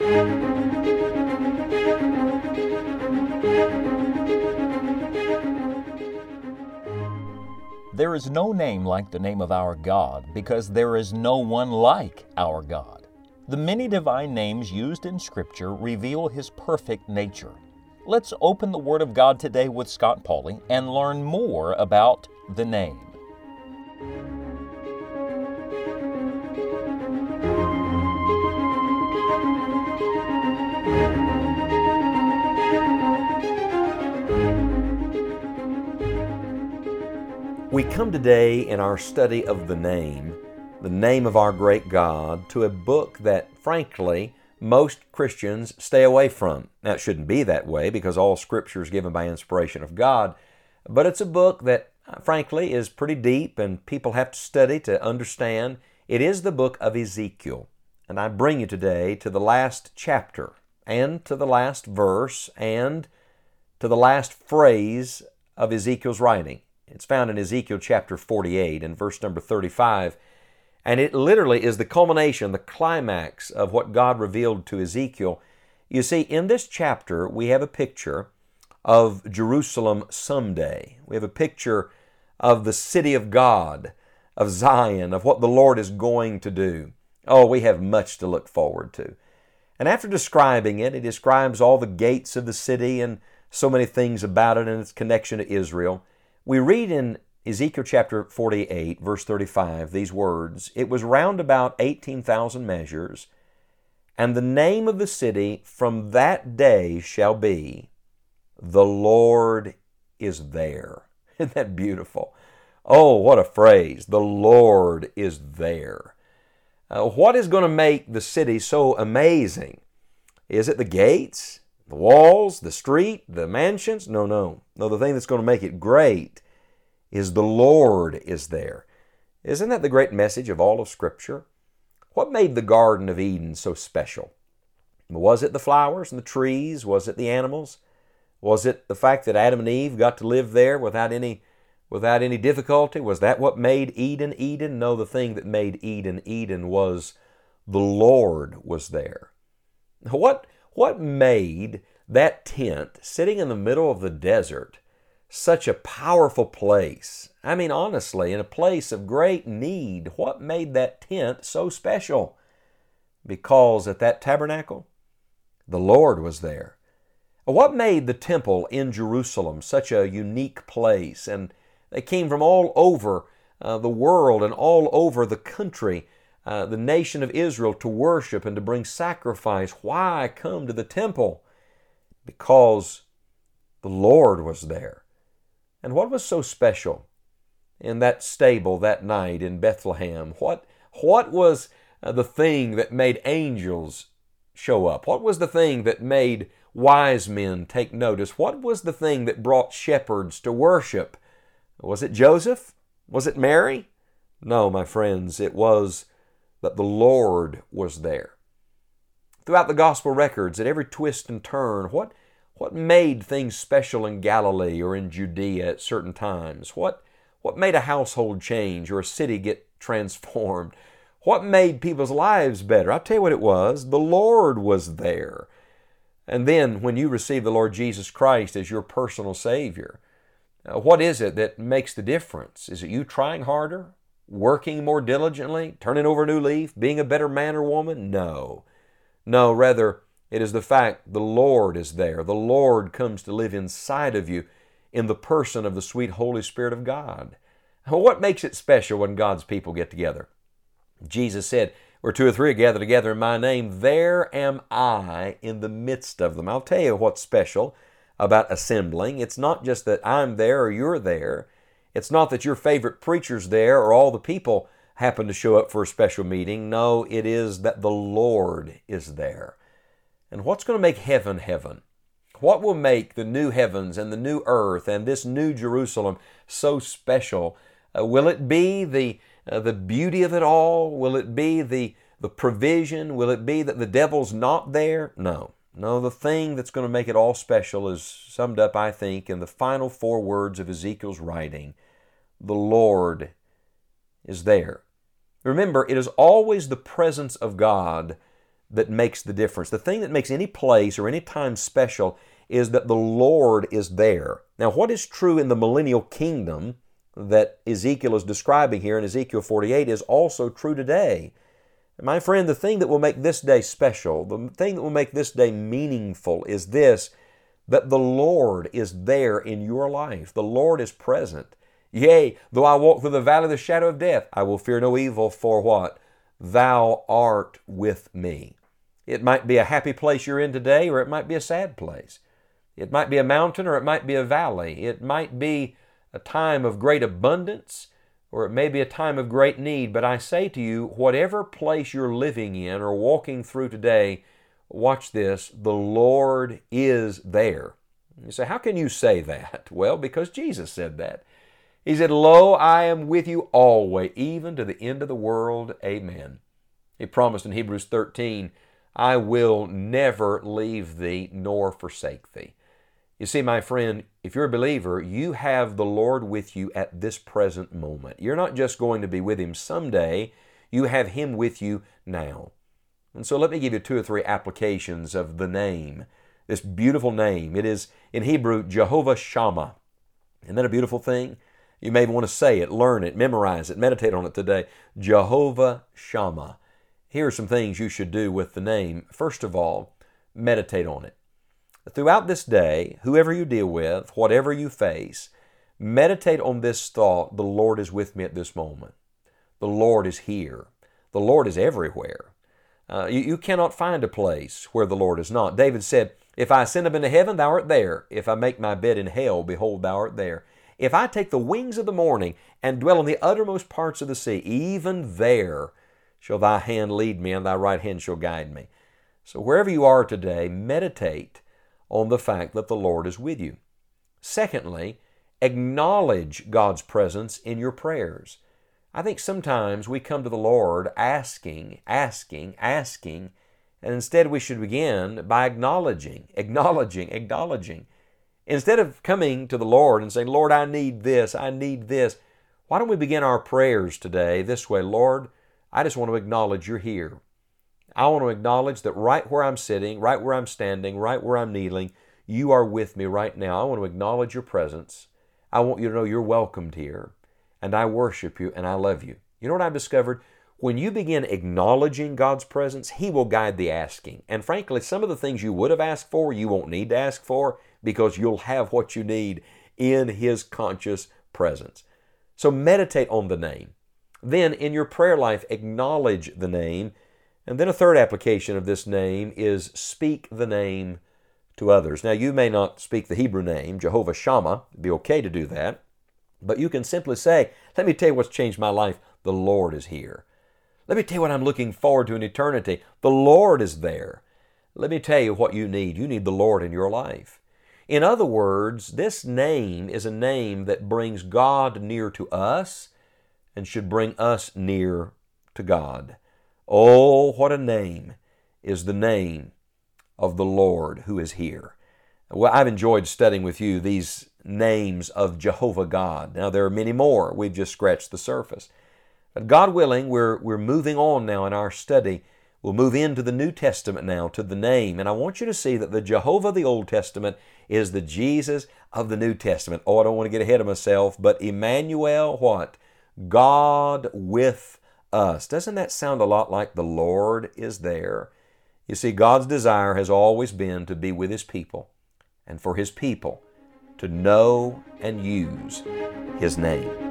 There is no name like the name of our God because there is no one like our God. The many divine names used in Scripture reveal His perfect nature. Let's open the Word of God today with Scott Pauley and learn more about the name. We come today in our study of the name, the name of our great God, to a book that, frankly, most Christians stay away from. Now, it shouldn't be that way because all Scripture is given by inspiration of God, but it's a book that, frankly, is pretty deep and people have to study to understand. It is the book of Ezekiel. And I bring you today to the last chapter and to the last verse and to the last phrase of Ezekiel's writing. It's found in Ezekiel chapter 48 and verse number 35. And it literally is the culmination, the climax of what God revealed to Ezekiel. You see, in this chapter, we have a picture of Jerusalem someday. We have a picture of the city of God, of Zion, of what the Lord is going to do. Oh, we have much to look forward to. And after describing it, it describes all the gates of the city and so many things about it and its connection to Israel. We read in Ezekiel chapter 48, verse 35, these words It was round about 18,000 measures, and the name of the city from that day shall be, The Lord is there. Isn't that beautiful? Oh, what a phrase! The Lord is there. Uh, what is going to make the city so amazing? Is it the gates? The walls, the street, the mansions? No, no. No, the thing that's going to make it great is the Lord is there. Isn't that the great message of all of Scripture? What made the Garden of Eden so special? Was it the flowers and the trees? Was it the animals? Was it the fact that Adam and Eve got to live there without any without any difficulty? Was that what made Eden Eden? No, the thing that made Eden Eden was the Lord was there. What what made that tent sitting in the middle of the desert such a powerful place? I mean, honestly, in a place of great need, what made that tent so special? Because at that tabernacle, the Lord was there. What made the temple in Jerusalem such a unique place? And they came from all over uh, the world and all over the country uh, the nation of Israel to worship and to bring sacrifice. Why come to the temple? Because the Lord was there. And what was so special in that stable that night in Bethlehem? What, what was uh, the thing that made angels show up? What was the thing that made wise men take notice? What was the thing that brought shepherds to worship? Was it Joseph? Was it Mary? No, my friends, it was that the Lord was there. Throughout the gospel records, at every twist and turn, what, what made things special in Galilee or in Judea at certain times? What, what made a household change or a city get transformed? What made people's lives better? I'll tell you what it was. The Lord was there. And then when you receive the Lord Jesus Christ as your personal Savior, uh, what is it that makes the difference? Is it you trying harder? Working more diligently, turning over a new leaf, being a better man or woman? No. No, rather, it is the fact the Lord is there. The Lord comes to live inside of you in the person of the sweet Holy Spirit of God. What makes it special when God's people get together? Jesus said, Where two or three are gathered together in my name, there am I in the midst of them. I'll tell you what's special about assembling. It's not just that I'm there or you're there. It's not that your favorite preacher's there or all the people happen to show up for a special meeting. No, it is that the Lord is there. And what's going to make heaven heaven? What will make the new heavens and the new earth and this new Jerusalem so special? Uh, will it be the, uh, the beauty of it all? Will it be the, the provision? Will it be that the devil's not there? No. No, the thing that's going to make it all special is summed up, I think, in the final four words of Ezekiel's writing The Lord is there. Remember, it is always the presence of God that makes the difference. The thing that makes any place or any time special is that the Lord is there. Now, what is true in the millennial kingdom that Ezekiel is describing here in Ezekiel 48 is also true today. My friend, the thing that will make this day special, the thing that will make this day meaningful is this that the Lord is there in your life. The Lord is present. Yea, though I walk through the valley of the shadow of death, I will fear no evil, for what? Thou art with me. It might be a happy place you're in today, or it might be a sad place. It might be a mountain, or it might be a valley. It might be a time of great abundance, or it may be a time of great need. But I say to you, whatever place you're living in or walking through today, watch this, the Lord is there. You say, how can you say that? Well, because Jesus said that. He said, Lo, I am with you always, even to the end of the world. Amen. He promised in Hebrews 13, I will never leave thee nor forsake thee. You see, my friend, if you're a believer, you have the Lord with you at this present moment. You're not just going to be with Him someday, you have Him with you now. And so let me give you two or three applications of the name, this beautiful name. It is in Hebrew Jehovah Shammah. Isn't that a beautiful thing? You may want to say it, learn it, memorize it, meditate on it today. Jehovah Shammah. Here are some things you should do with the name. First of all, meditate on it. Throughout this day, whoever you deal with, whatever you face, meditate on this thought the Lord is with me at this moment. The Lord is here. The Lord is everywhere. Uh, you, you cannot find a place where the Lord is not. David said, If I ascend up into heaven, thou art there. If I make my bed in hell, behold, thou art there. If I take the wings of the morning and dwell in the uttermost parts of the sea, even there shall thy hand lead me, and thy right hand shall guide me. So wherever you are today, meditate on the fact that the Lord is with you. Secondly, acknowledge God's presence in your prayers. I think sometimes we come to the Lord asking, asking, asking, and instead we should begin by acknowledging, acknowledging, acknowledging. Instead of coming to the Lord and saying, Lord, I need this, I need this, why don't we begin our prayers today this way? Lord, I just want to acknowledge you're here. I want to acknowledge that right where I'm sitting, right where I'm standing, right where I'm kneeling, you are with me right now. I want to acknowledge your presence. I want you to know you're welcomed here. And I worship you and I love you. You know what I've discovered? When you begin acknowledging God's presence, He will guide the asking. And frankly, some of the things you would have asked for, you won't need to ask for because you'll have what you need in His conscious presence. So meditate on the name. Then, in your prayer life, acknowledge the name and then a third application of this name is speak the name to others. Now, you may not speak the Hebrew name, Jehovah Shammah, it'd be okay to do that, but you can simply say, Let me tell you what's changed my life. The Lord is here. Let me tell you what I'm looking forward to in eternity. The Lord is there. Let me tell you what you need. You need the Lord in your life. In other words, this name is a name that brings God near to us and should bring us near to God. Oh, what a name is the name of the Lord who is here. Well, I've enjoyed studying with you these names of Jehovah God. Now, there are many more. We've just scratched the surface. But God willing, we're, we're moving on now in our study. We'll move into the New Testament now to the name. And I want you to see that the Jehovah of the Old Testament is the Jesus of the New Testament. Oh, I don't want to get ahead of myself, but Emmanuel, what? God with us. Doesn't that sound a lot like the Lord is there? You see, God's desire has always been to be with His people and for His people to know and use His name.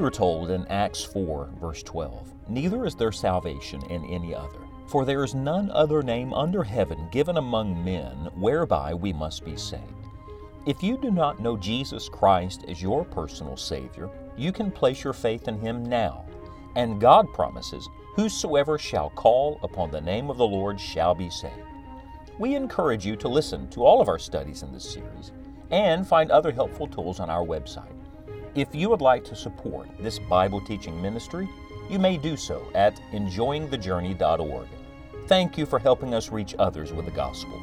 We are told in Acts 4, verse 12, Neither is there salvation in any other, for there is none other name under heaven given among men whereby we must be saved. If you do not know Jesus Christ as your personal Savior, you can place your faith in Him now. And God promises, Whosoever shall call upon the name of the Lord shall be saved. We encourage you to listen to all of our studies in this series and find other helpful tools on our website. If you would like to support this Bible teaching ministry, you may do so at enjoyingthejourney.org. Thank you for helping us reach others with the gospel.